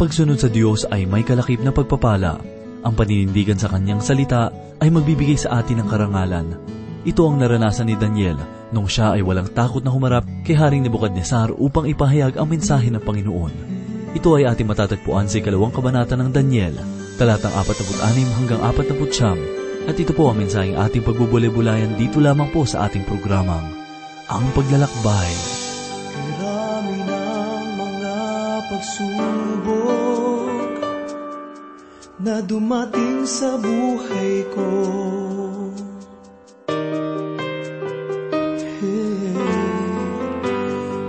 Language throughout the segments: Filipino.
pagsunod sa Diyos ay may kalakip na pagpapala. Ang paninindigan sa kanyang salita ay magbibigay sa atin ng karangalan. Ito ang naranasan ni Daniel nung siya ay walang takot na humarap kay Haring Nebukadnesar upang ipahayag ang mensahe ng Panginoon. Ito ay ating matatagpuan sa ikalawang kabanata ng Daniel, talatang 46 hanggang 49, at ito po ang mensaheng ating pagbubulay-bulayan dito lamang po sa ating programang, Ang Paglalakbay. Marami ng mga pagsubok na dumating sa buhay ko.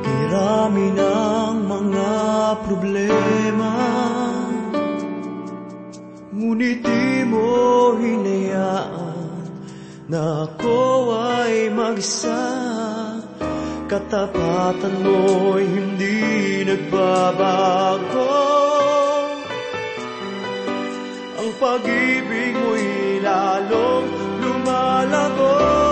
Kirami ng mga problema. Ngunit di mo hinayaan Na ako ay mag-isa. Katapatan mo'y hindi nagbabago pag-ibig mo'y lalong lumalago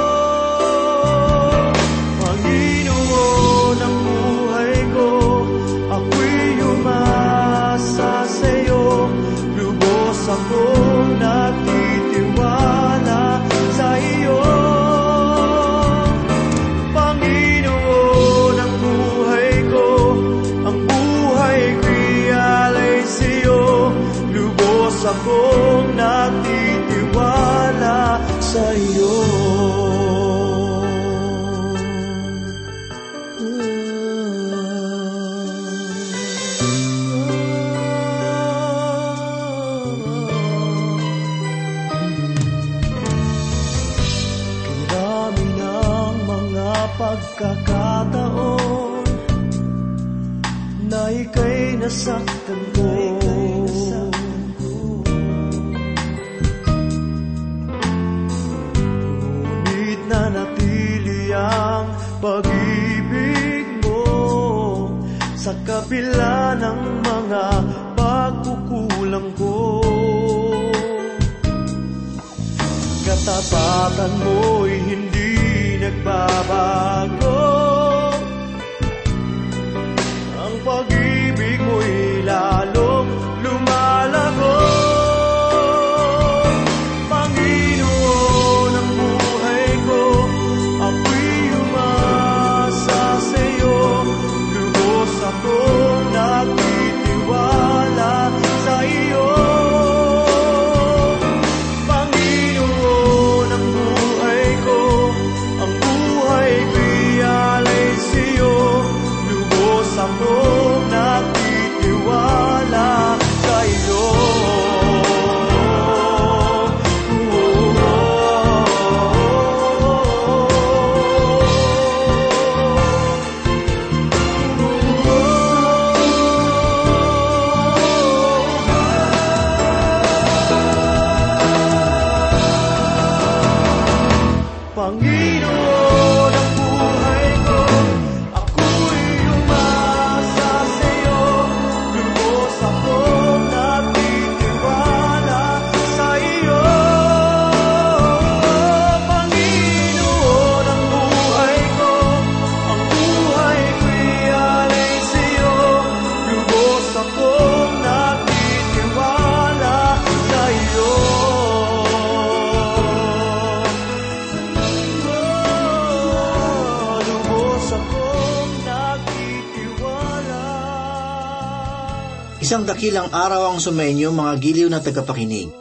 Isang dakilang araw ang sumainyo mga giliw na tagapakinig.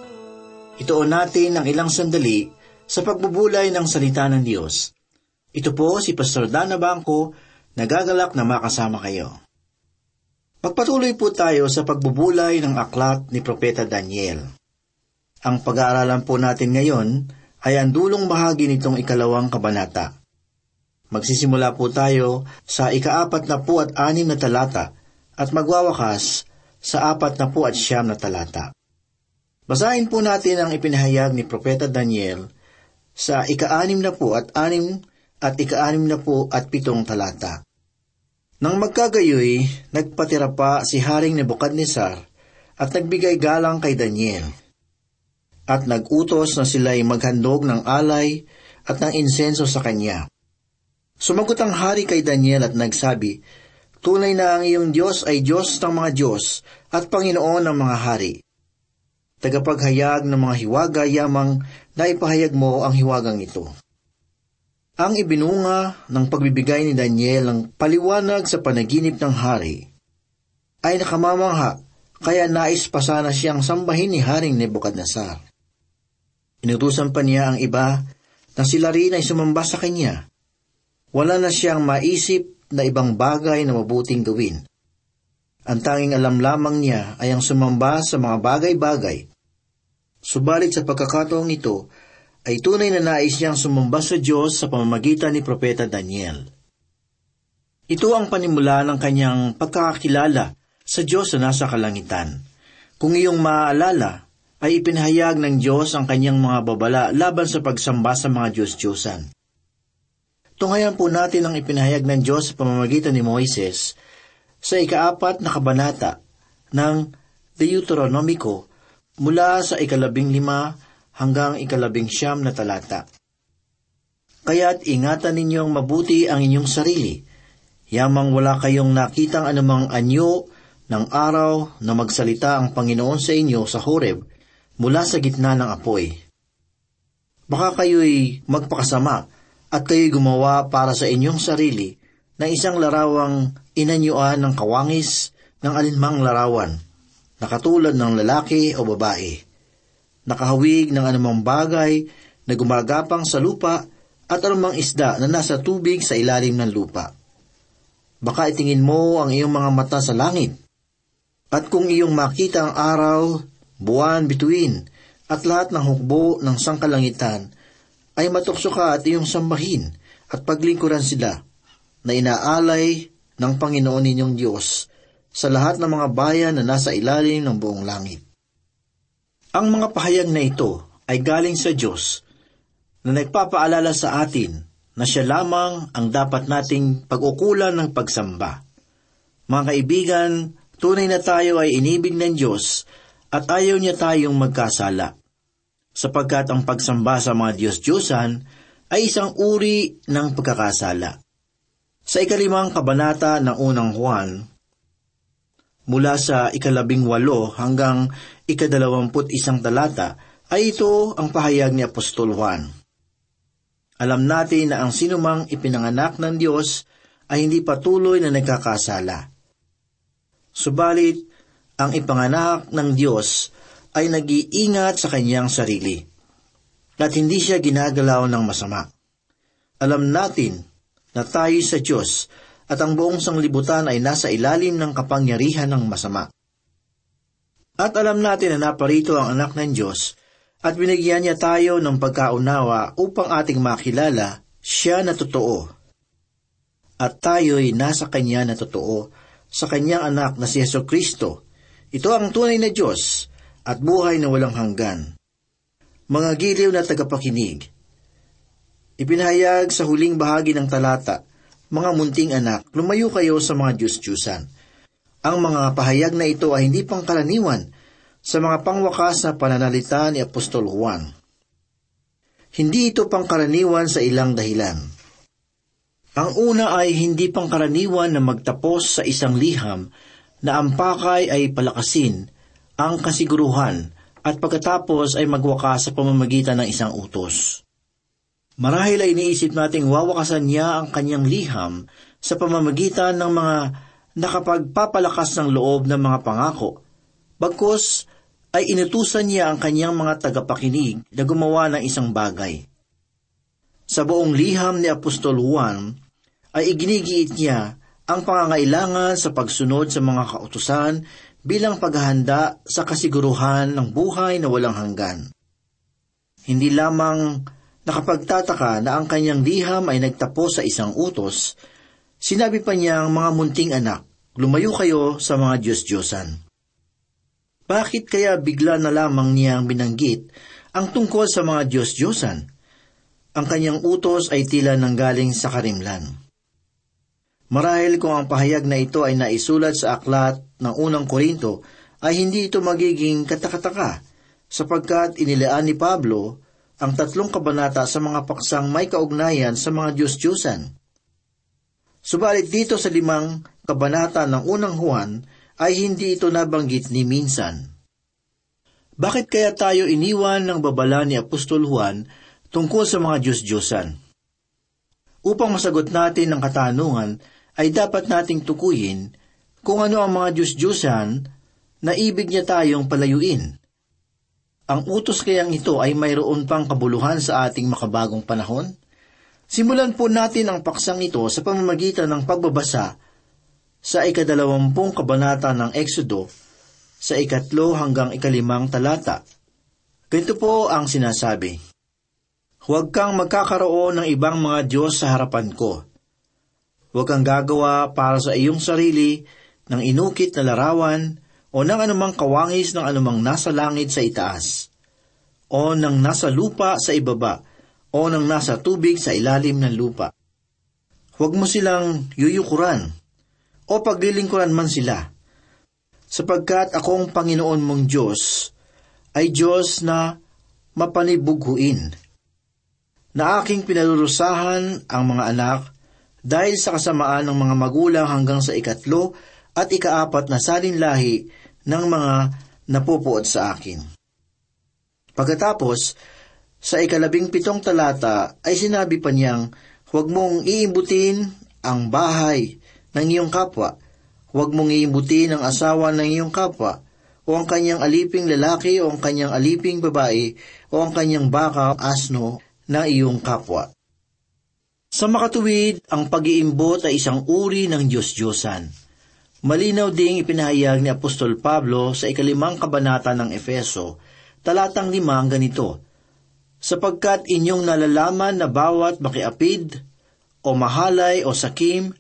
Ituon natin ang ilang sandali sa pagbubulay ng salita ng Diyos. Ito po si Pastor Dana Bangko, nagagalak na makasama kayo. Magpatuloy po tayo sa pagbubulay ng aklat ni Propeta Daniel. Ang pag-aaralan po natin ngayon ay ang dulong bahagi nitong ikalawang kabanata. Magsisimula po tayo sa ikaapat na po at anim na talata at magwawakas sa apat na po at siyam na talata. Basahin po natin ang ipinahayag ni Propeta Daniel sa ika-anim na po at anim at ika-anim na po at pitong talata. Nang magkagayoy, nagpatira pa si Haring Nebukadnesar at nagbigay galang kay Daniel. At nagutos na sila'y maghandog ng alay at ng insenso sa kanya. Sumagot ang hari kay Daniel at nagsabi, Tunay na ang iyong Diyos ay Diyos ng mga Diyos at Panginoon ng mga hari. Tagapaghayag ng mga hiwaga yamang na ipahayag mo ang hiwagang ito. Ang ibinunga ng pagbibigay ni Daniel ng paliwanag sa panaginip ng hari ay nakamamangha kaya nais pa sana siyang sambahin ni Haring Nebuchadnezzar. Inutusan pa niya ang iba na sila rin ay sumamba sa kanya. Wala na siyang maisip na ibang bagay na mabuting gawin. Ang tanging alam lamang niya ay ang sumamba sa mga bagay-bagay. Subalit sa pagkakataong ito, ay tunay na nais niyang sumamba sa Diyos sa pamamagitan ni Propeta Daniel. Ito ang panimula ng kanyang pagkakakilala sa Diyos na nasa kalangitan. Kung iyong maaalala, ay ipinahayag ng Diyos ang kanyang mga babala laban sa pagsamba sa mga Diyos-Diyosan. Tunghayan po natin ang ipinahayag ng Diyos sa pamamagitan ni Moises sa ikaapat na kabanata ng Deuteronomico mula sa ikalabing lima hanggang ikalabing siyam na talata. Kaya't ingatan ninyong mabuti ang inyong sarili, yamang wala kayong nakitang anumang anyo ng araw na magsalita ang Panginoon sa inyo sa Horeb mula sa gitna ng apoy. Baka kayo'y magpakasama at kayo'y gumawa para sa inyong sarili na isang larawang inanyuan ng kawangis ng alinmang larawan, na katulad ng lalaki o babae, nakahawig ng anumang bagay na gumagapang sa lupa at anumang isda na nasa tubig sa ilalim ng lupa. Baka itingin mo ang iyong mga mata sa langit, at kung iyong makita ang araw, buwan, bituin, at lahat ng hukbo ng sangkalangitan, ay matukso ka at iyong sambahin at paglingkuran sila na inaalay ng Panginoon ninyong Diyos sa lahat ng mga bayan na nasa ilalim ng buong langit. Ang mga pahayag na ito ay galing sa Diyos na nagpapaalala sa atin na siya lamang ang dapat nating pag-ukulan ng pagsamba. Mga kaibigan, Tunay na tayo ay inibig ng Diyos at ayaw niya tayong magkasala. Sapagkat ang pagsamba sa mga Diyos-Diyosan ay isang uri ng pagkakasala. Sa ikalimang kabanata ng unang Juan, mula sa ikalabing walo hanggang ikadalawamput isang talata, ay ito ang pahayag ni Apostol Juan. Alam natin na ang sinumang ipinanganak ng Diyos ay hindi patuloy na nagkakasala Subalit, ang ipanganak ng Diyos ay nag-iingat sa kanyang sarili. At hindi siya ginagalaw ng masama. Alam natin na tayo sa Diyos at ang buong sanglibutan ay nasa ilalim ng kapangyarihan ng masama. At alam natin na naparito ang anak ng Diyos at binigyan niya tayo ng pagkaunawa upang ating makilala siya na totoo. At tayo'y nasa kanya na totoo sa kanyang anak na si Yeso Kristo. Ito ang tunay na Diyos at buhay na walang hanggan. Mga giliw na tagapakinig, ipinahayag sa huling bahagi ng talata, mga munting anak, lumayo kayo sa mga Diyos-Diyusan. Ang mga pahayag na ito ay hindi pangkaraniwan sa mga pangwakas na pananalita ni Apostol Juan. Hindi ito pangkaraniwan sa ilang dahilan. Ang una ay hindi pangkaraniwan na magtapos sa isang liham na ang pakay ay palakasin, ang kasiguruhan, at pagkatapos ay magwakas sa pamamagitan ng isang utos. Marahil ay iniisip nating wawakasan niya ang kanyang liham sa pamamagitan ng mga nakapagpapalakas ng loob ng mga pangako. Bagkos ay inutusan niya ang kanyang mga tagapakinig na gumawa ng isang bagay. Sa buong liham ni Apostol Juan, ay iginigiit niya ang pangangailangan sa pagsunod sa mga kautusan bilang paghahanda sa kasiguruhan ng buhay na walang hanggan. Hindi lamang nakapagtataka na ang kanyang liham ay nagtapos sa isang utos, sinabi pa niyang mga munting anak, lumayo kayo sa mga Diyos-Diyosan. Bakit kaya bigla na lamang niyang binanggit ang tungkol sa mga Diyos-Diyosan? Ang kanyang utos ay tila nanggaling sa karimlan. Marahil kung ang pahayag na ito ay naisulat sa aklat ng unang Korinto, ay hindi ito magiging katakataka, sapagkat inilaan ni Pablo ang tatlong kabanata sa mga paksang may kaugnayan sa mga Diyos-Diyosan. Subalit dito sa limang kabanata ng unang Juan ay hindi ito nabanggit ni minsan. Bakit kaya tayo iniwan ng babala ni Apostol Juan tungkol sa mga Diyos-Diyosan? Upang masagot natin ang katanungan, ay dapat nating tukuyin kung ano ang mga Diyos-Diyosan na ibig niya tayong palayuin. Ang utos kayang ito ay mayroon pang kabuluhan sa ating makabagong panahon? Simulan po natin ang paksang ito sa pamamagitan ng pagbabasa sa ikadalawampung kabanata ng Eksodo sa ikatlo hanggang ikalimang talata. Ganito po ang sinasabi, Huwag kang magkakaroon ng ibang mga Diyos sa harapan ko. Huwag kang gagawa para sa iyong sarili ng inukit na larawan o ng anumang kawangis ng anumang nasa langit sa itaas, o ng nasa lupa sa ibaba, o ng nasa tubig sa ilalim ng lupa. Huwag mo silang yuyukuran, o paglilingkuran man sila, sapagkat akong Panginoon mong Diyos ay Diyos na mapanibughuin, na aking pinarurusahan ang mga anak dahil sa kasamaan ng mga magulang hanggang sa ikatlo at ikaapat na salinlahi ng mga napupuot sa akin. Pagkatapos, sa ikalabing pitong talata ay sinabi pa niyang, huwag mong iimbutin ang bahay ng iyong kapwa, huwag mong iimbutin ang asawa ng iyong kapwa, o ang kanyang aliping lalaki o ang kanyang aliping babae o ang kanyang baka asno ng iyong kapwa. Sa makatuwid, ang pag-iimbot ay isang uri ng Diyos-Diyosan. Malinaw ding ipinahayag ni Apostol Pablo sa ikalimang kabanata ng Efeso, talatang lima ang ganito, Sapagkat inyong nalalaman na bawat makiapid, o mahalay o sakim,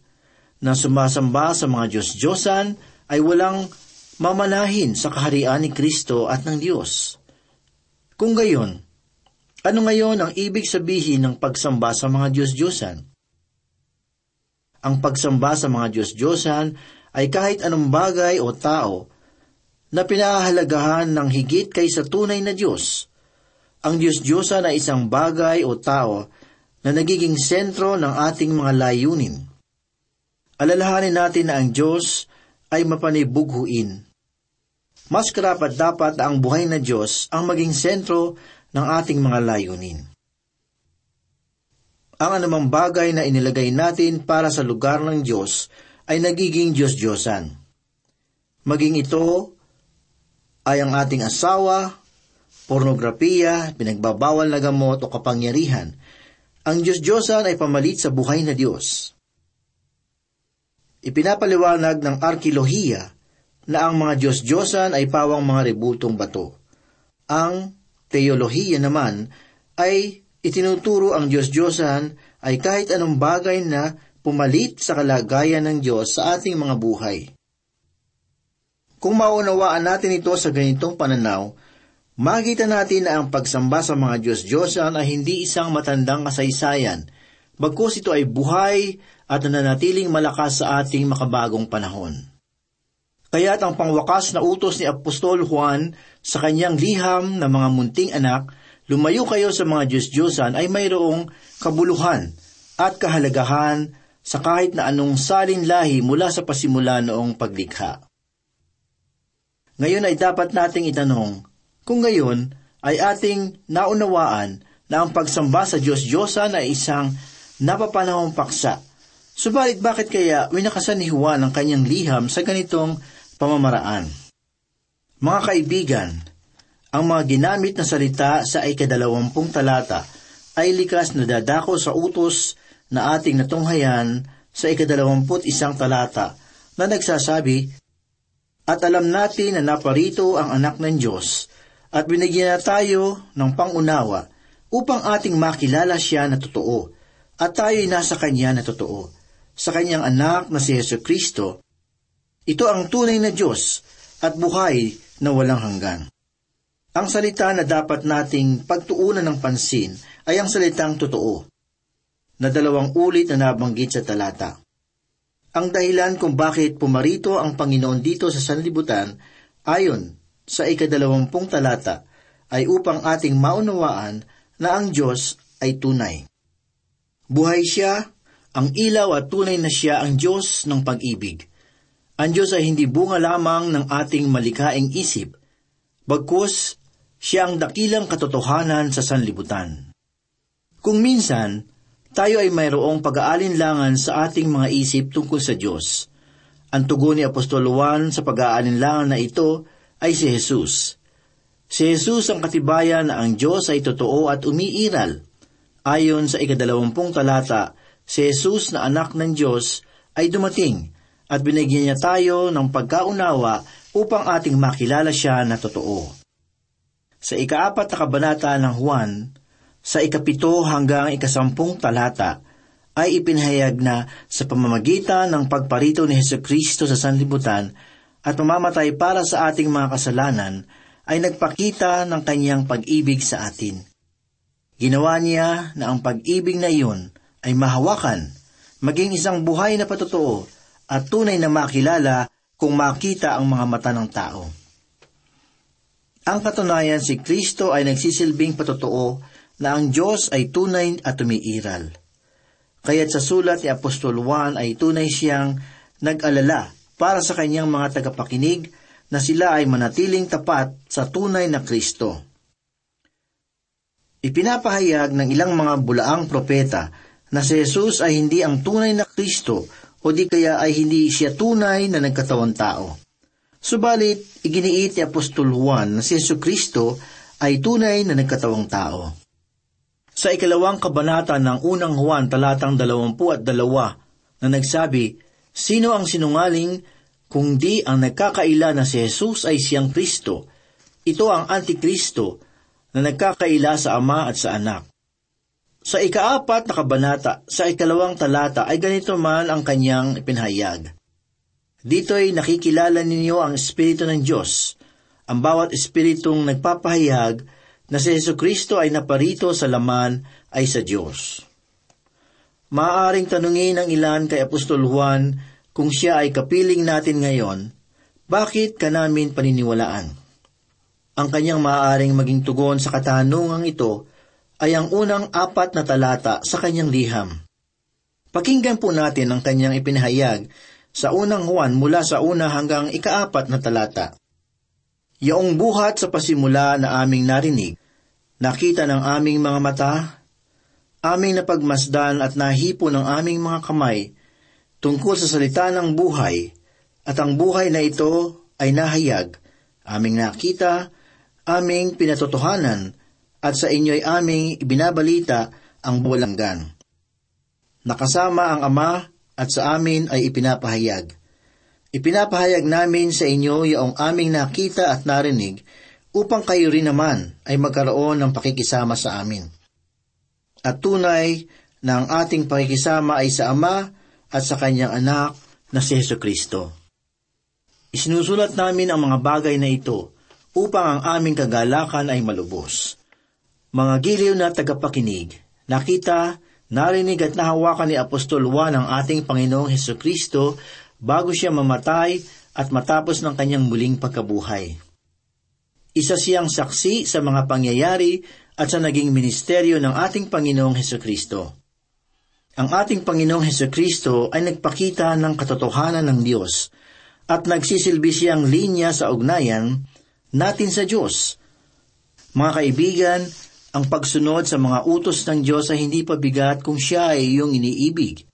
na sumasamba sa mga Diyos-Diyosan ay walang mamanahin sa kaharian ni Kristo at ng Diyos. Kung gayon, ano ngayon ang ibig sabihin ng pagsamba sa mga Diyos-Diyosan? Ang pagsamba sa mga Diyos-Diyosan ay kahit anong bagay o tao na pinahahalagahan ng higit kaysa tunay na Diyos. Ang Diyos-Diyosan ay isang bagay o tao na nagiging sentro ng ating mga layunin. Alalahanin natin na ang Diyos ay mapanibughuin. Mas karapat dapat ang buhay na Diyos ang maging sentro ng ating mga layunin. Ang anumang bagay na inilagay natin para sa lugar ng Diyos ay nagiging Diyos-Diyosan. Maging ito ay ang ating asawa, pornografiya, pinagbabawal na gamot o kapangyarihan. Ang Diyos-Diyosan ay pamalit sa buhay na Diyos. Ipinapaliwanag ng arkilohiya na ang mga Diyos-Diyosan ay pawang mga rebultong bato. Ang teolohiya naman ay itinuturo ang Diyos-Diyosan ay kahit anong bagay na pumalit sa kalagayan ng Diyos sa ating mga buhay. Kung maunawaan natin ito sa ganitong pananaw, makita natin na ang pagsamba sa mga Diyos-Diyosan ay hindi isang matandang kasaysayan, bagkus ito ay buhay at nananatiling malakas sa ating makabagong panahon. Kaya't ang pangwakas na utos ni Apostol Juan sa kanyang liham na mga munting anak, lumayo kayo sa mga Diyos-Diyosan ay mayroong kabuluhan at kahalagahan sa kahit na anong salin lahi mula sa pasimula noong paglikha. Ngayon ay dapat nating itanong, kung ngayon ay ating naunawaan na ang pagsamba sa Diyos-Diyosan ay isang napapanahong paksa Subalit bakit kaya winakasan ni Juan ang kanyang liham sa ganitong pamamaraan? Mga kaibigan, ang mga ginamit na salita sa ikadalawampung talata ay likas na dadako sa utos na ating natunghayan sa ikadalawamput isang talata na nagsasabi, At alam natin na naparito ang anak ng Diyos at binigyan na tayo ng pangunawa upang ating makilala siya na totoo at tayo'y nasa Kanya na totoo sa kanyang anak na si Yesu Kristo, ito ang tunay na Diyos at buhay na walang hanggan. Ang salita na dapat nating pagtuunan ng pansin ay ang salitang totoo, na dalawang ulit na nabanggit sa talata. Ang dahilan kung bakit pumarito ang Panginoon dito sa sanlibutan, ayon sa ikadalawampung talata, ay upang ating maunawaan na ang Diyos ay tunay. Buhay siya ang ilaw at tunay na siya ang Diyos ng pag-ibig. Ang Diyos ay hindi bunga lamang ng ating malikaing isip, bagkus siya ang dakilang katotohanan sa sanlibutan. Kung minsan, tayo ay mayroong pag-aalinlangan sa ating mga isip tungkol sa Diyos. Ang tugon ni Apostol Juan sa pag-aalinlangan na ito ay si Jesus. Si Jesus ang katibayan na ang Diyos ay totoo at umiiral. Ayon sa ikadalawampung talata, si Jesus na anak ng Diyos ay dumating at binigyan niya tayo ng pagkaunawa upang ating makilala siya na totoo. Sa ikaapat na kabanata ng Juan, sa ikapito hanggang ikasampung talata, ay ipinahayag na sa pamamagitan ng pagparito ni Heso Kristo sa sanlibutan at mamamatay para sa ating mga kasalanan, ay nagpakita ng kanyang pag-ibig sa atin. Ginawa niya na ang pag-ibig na iyon ay mahawakan, maging isang buhay na patotoo at tunay na makilala kung makita ang mga mata ng tao. Ang katunayan si Kristo ay nagsisilbing patotoo na ang Diyos ay tunay at tumiiral. Kaya't sa sulat ni Apostol Juan ay tunay siyang nag-alala para sa kanyang mga tagapakinig na sila ay manatiling tapat sa tunay na Kristo. Ipinapahayag ng ilang mga bulaang propeta na si Jesus ay hindi ang tunay na Kristo o di kaya ay hindi siya tunay na nagkatawang tao. Subalit, iginiit ni Apostol Juan na si Yesu Kristo ay tunay na nagkatawang tao. Sa ikalawang kabanata ng unang Juan talatang dalawampu at dalawa na nagsabi, Sino ang sinungaling kung di ang nagkakaila na si Jesus ay siyang Kristo? Ito ang Antikristo na nagkakaila sa Ama at sa Anak. Sa ikaapat na kabanata, sa ikalawang talata ay ganito man ang kanyang ipinahayag. Dito'y nakikilala ninyo ang Espiritu ng Diyos. Ang bawat Espiritong nagpapahayag na si Yesu Kristo ay naparito sa laman ay sa Diyos. Maaaring tanungin ng ilan kay Apostol Juan kung siya ay kapiling natin ngayon, bakit ka namin paniniwalaan? Ang kanyang maaaring maging tugon sa katanungang ito ay ang unang apat na talata sa kanyang liham. Pakinggan po natin ang kanyang ipinahayag sa unang Juan mula sa una hanggang ikaapat na talata. Yaong buhat sa pasimula na aming narinig, nakita ng aming mga mata, aming napagmasdan at nahipo ng aming mga kamay tungkol sa salita ng buhay, at ang buhay na ito ay nahayag, aming nakita, aming pinatotohanan, at sa inyo'y aming ibinabalita ang bulanggan. Nakasama ang Ama at sa amin ay ipinapahayag. Ipinapahayag namin sa inyo yung aming nakita at narinig upang kayo rin naman ay magkaroon ng pakikisama sa amin. At tunay na ang ating pakikisama ay sa Ama at sa Kanyang Anak na si Yesu Kristo. Isinusulat namin ang mga bagay na ito upang ang aming kagalakan ay malubos. Mga giliw na tagapakinig, nakita, narinig at nahawakan ni Apostol Juan ang ating Panginoong Heso Kristo bago siya mamatay at matapos ng kanyang muling pagkabuhay. Isa siyang saksi sa mga pangyayari at sa naging ministeryo ng ating Panginoong Heso Kristo. Ang ating Panginoong Heso Kristo ay nagpakita ng katotohanan ng Diyos at nagsisilbi siyang linya sa ugnayan natin sa Diyos. Mga kaibigan, ang pagsunod sa mga utos ng Diyos ay hindi pabigat kung siya ay iyong iniibig.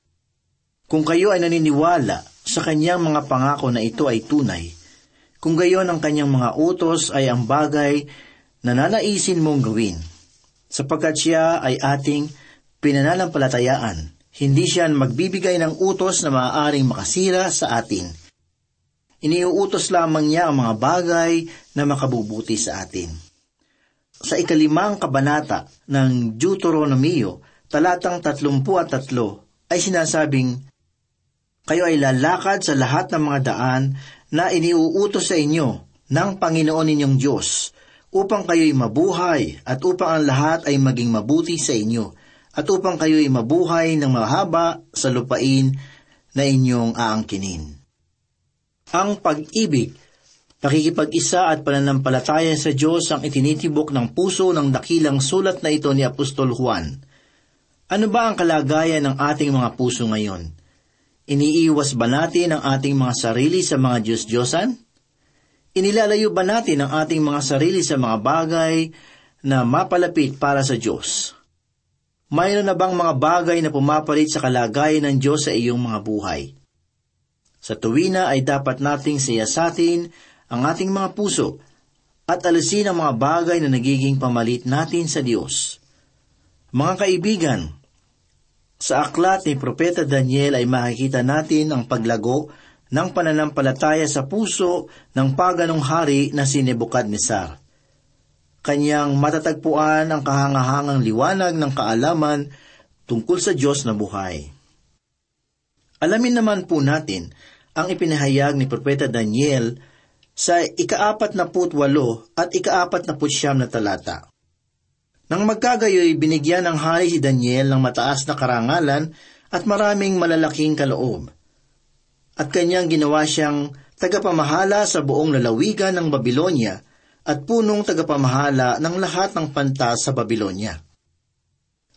Kung kayo ay naniniwala sa kanyang mga pangako na ito ay tunay, kung gayon ang kanyang mga utos ay ang bagay na nanaisin mong gawin, sapagkat siya ay ating pinananampalatayaan, hindi siya magbibigay ng utos na maaaring makasira sa atin. Iniuutos lamang niya ang mga bagay na makabubuti sa atin sa ikalimang kabanata ng Deuteronomio, talatang tatlumpu at tatlo, ay sinasabing, Kayo ay lalakad sa lahat ng mga daan na iniuutos sa inyo ng Panginoon ninyong Diyos, upang kayo'y mabuhay at upang ang lahat ay maging mabuti sa inyo, at upang kayo'y mabuhay ng mahaba sa lupain na inyong aangkinin. Ang pag-ibig Pakikipag-isa at pananampalataya sa Diyos ang itinitibok ng puso ng dakilang sulat na ito ni Apostol Juan. Ano ba ang kalagayan ng ating mga puso ngayon? Iniiwas ba natin ang ating mga sarili sa mga Diyos-Diyosan? Inilalayo ba natin ang ating mga sarili sa mga bagay na mapalapit para sa Diyos? Mayroon na bang mga bagay na pumapalit sa kalagayan ng Diyos sa iyong mga buhay? Sa tuwina ay dapat nating siyasatin ang ating mga puso at alisin ang mga bagay na nagiging pamalit natin sa Diyos. Mga kaibigan, sa aklat ni Propeta Daniel ay makikita natin ang paglago ng pananampalataya sa puso ng paganong hari na si Nebuchadnezzar. Kanyang matatagpuan ang kahangahangang liwanag ng kaalaman tungkol sa Diyos na buhay. Alamin naman po natin ang ipinahayag ni Propeta Daniel sa ikaapat na putwalo at ikaapat na putsyam na talata. Nang magkagayoy, binigyan ng hari si Daniel ng mataas na karangalan at maraming malalaking kaloob. At kanyang ginawa siyang tagapamahala sa buong lalawigan ng Babylonia at punong tagapamahala ng lahat ng pantas sa Babylonia.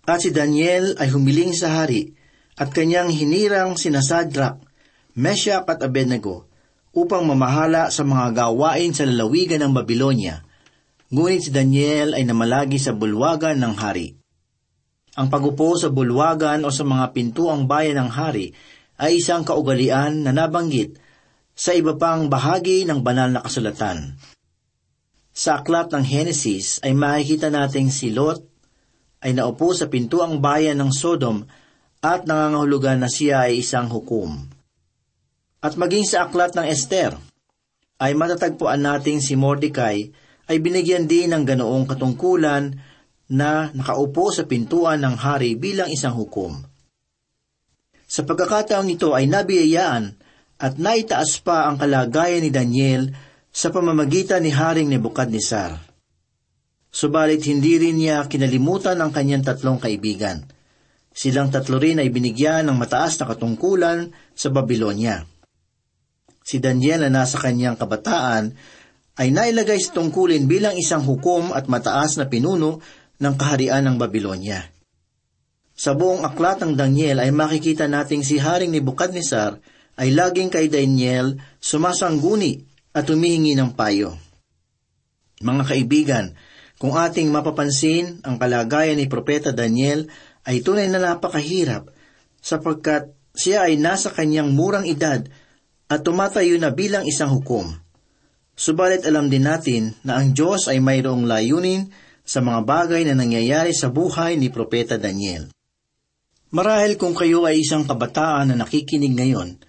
At si Daniel ay humiling sa hari at kanyang hinirang sina Sadrak, Meshach at Abednego upang mamahala sa mga gawain sa lalawigan ng Babylonia – Ngunit si Daniel ay namalagi sa bulwagan ng hari. Ang pagupo sa bulwagan o sa mga pintuang bayan ng hari ay isang kaugalian na nabanggit sa iba pang bahagi ng banal na kasulatan. Sa aklat ng Henesis ay makikita nating si Lot ay naupo sa pintuang bayan ng Sodom at nangangahulugan na siya ay isang hukom. At maging sa aklat ng Esther, ay matatagpuan nating si Mordecai ay binigyan din ng ganoong katungkulan na nakaupo sa pintuan ng hari bilang isang hukom. Sa pagkakataong ito ay nabiyayaan at naitaas pa ang kalagayan ni Daniel sa pamamagitan ni Haring Nebukadnesar. Subalit hindi rin niya kinalimutan ang kanyang tatlong kaibigan. Silang tatlo rin ay binigyan ng mataas na katungkulan sa Babylonia. Si Daniel na nasa kanyang kabataan ay nailagay sa tungkulin bilang isang hukom at mataas na pinuno ng kaharian ng Babylonia. Sa buong aklat ng Daniel ay makikita nating si Haring ni Bukadnesar ay laging kay Daniel sumasangguni at humihingi ng payo. Mga kaibigan, kung ating mapapansin ang kalagayan ni Propeta Daniel ay tunay na napakahirap sapagkat siya ay nasa kanyang murang edad at tumatayo na bilang isang hukom. Subalit alam din natin na ang Diyos ay mayroong layunin sa mga bagay na nangyayari sa buhay ni Propeta Daniel. Marahil kung kayo ay isang kabataan na nakikinig ngayon,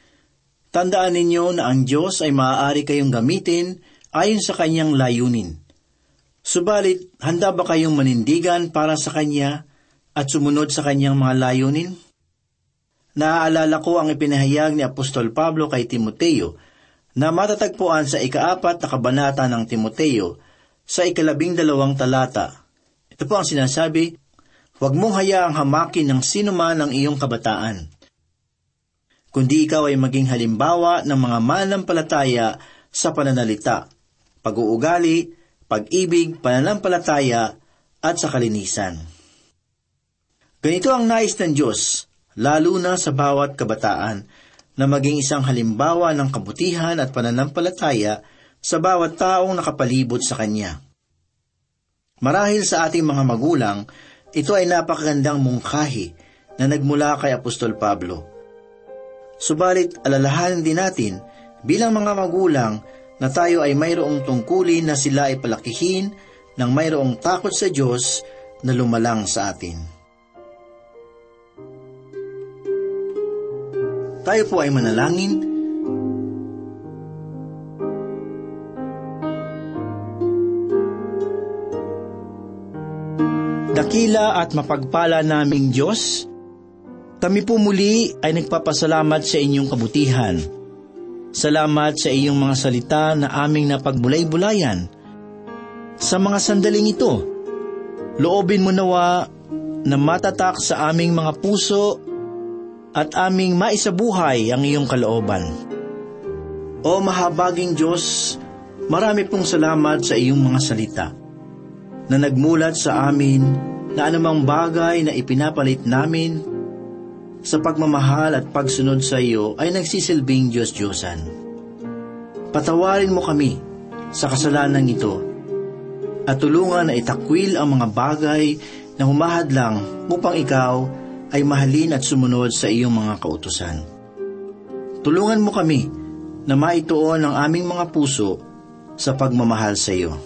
tandaan ninyo na ang Diyos ay maaari kayong gamitin ayon sa kanyang layunin. Subalit, handa ba kayong manindigan para sa Kanya at sumunod sa Kanyang mga layunin? Naaalala ko ang ipinahayag ni Apostol Pablo kay Timoteo na matatagpuan sa ikaapat na kabanata ng Timoteo sa ikalabing dalawang talata. Ito po ang sinasabi, Huwag mong hayaang hamakin ng sino man ang iyong kabataan. Kundi ikaw ay maging halimbawa ng mga mananampalataya sa pananalita, pag-uugali, pag-ibig, pananampalataya, at sa kalinisan. Ganito ang nais ng Diyos, lalo na sa bawat kabataan, na maging isang halimbawa ng kabutihan at pananampalataya sa bawat taong nakapalibot sa Kanya. Marahil sa ating mga magulang, ito ay napakagandang mungkahi na nagmula kay Apostol Pablo. Subalit alalahanin din natin bilang mga magulang na tayo ay mayroong tungkulin na sila ay palakihin ng mayroong takot sa Diyos na lumalang sa atin. Tayo po ay manalangin. Dakila at mapagpala naming Diyos, kami po muli ay nagpapasalamat sa inyong kabutihan. Salamat sa iyong mga salita na aming napagbulay-bulayan. Sa mga sandaling ito, loobin mo nawa na matatak sa aming mga puso at aming maisabuhay ang iyong kalooban. O mahabaging Diyos, marami pong salamat sa iyong mga salita na nagmulat sa amin na anumang bagay na ipinapalit namin sa pagmamahal at pagsunod sa iyo ay nagsisilbing Diyos-Diyosan. Patawarin mo kami sa kasalanan ito at tulungan na itakwil ang mga bagay na humahadlang upang ikaw ay mahalin at sumunod sa iyong mga kautusan. Tulungan mo kami na maituon ang aming mga puso sa pagmamahal sa iyo.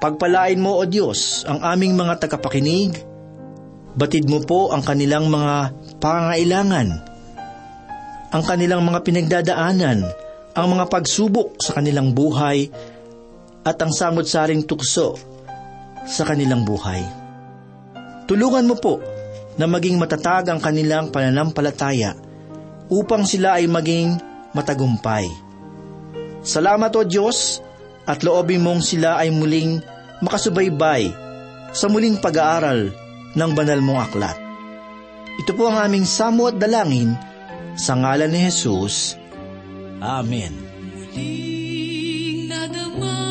Pagpalain mo, O Diyos, ang aming mga tagapakinig. Batid mo po ang kanilang mga pangailangan, ang kanilang mga pinagdadaanan, ang mga pagsubok sa kanilang buhay, at ang samot-saring tukso sa kanilang buhay. Tulungan mo po na maging matatag ang kanilang pananampalataya upang sila ay maging matagumpay. Salamat o Diyos at loobin mong sila ay muling makasubaybay sa muling pag-aaral ng banal mong aklat. Ito po ang aming samo at dalangin sa ngalan ni Jesus. Amen. Muling nadama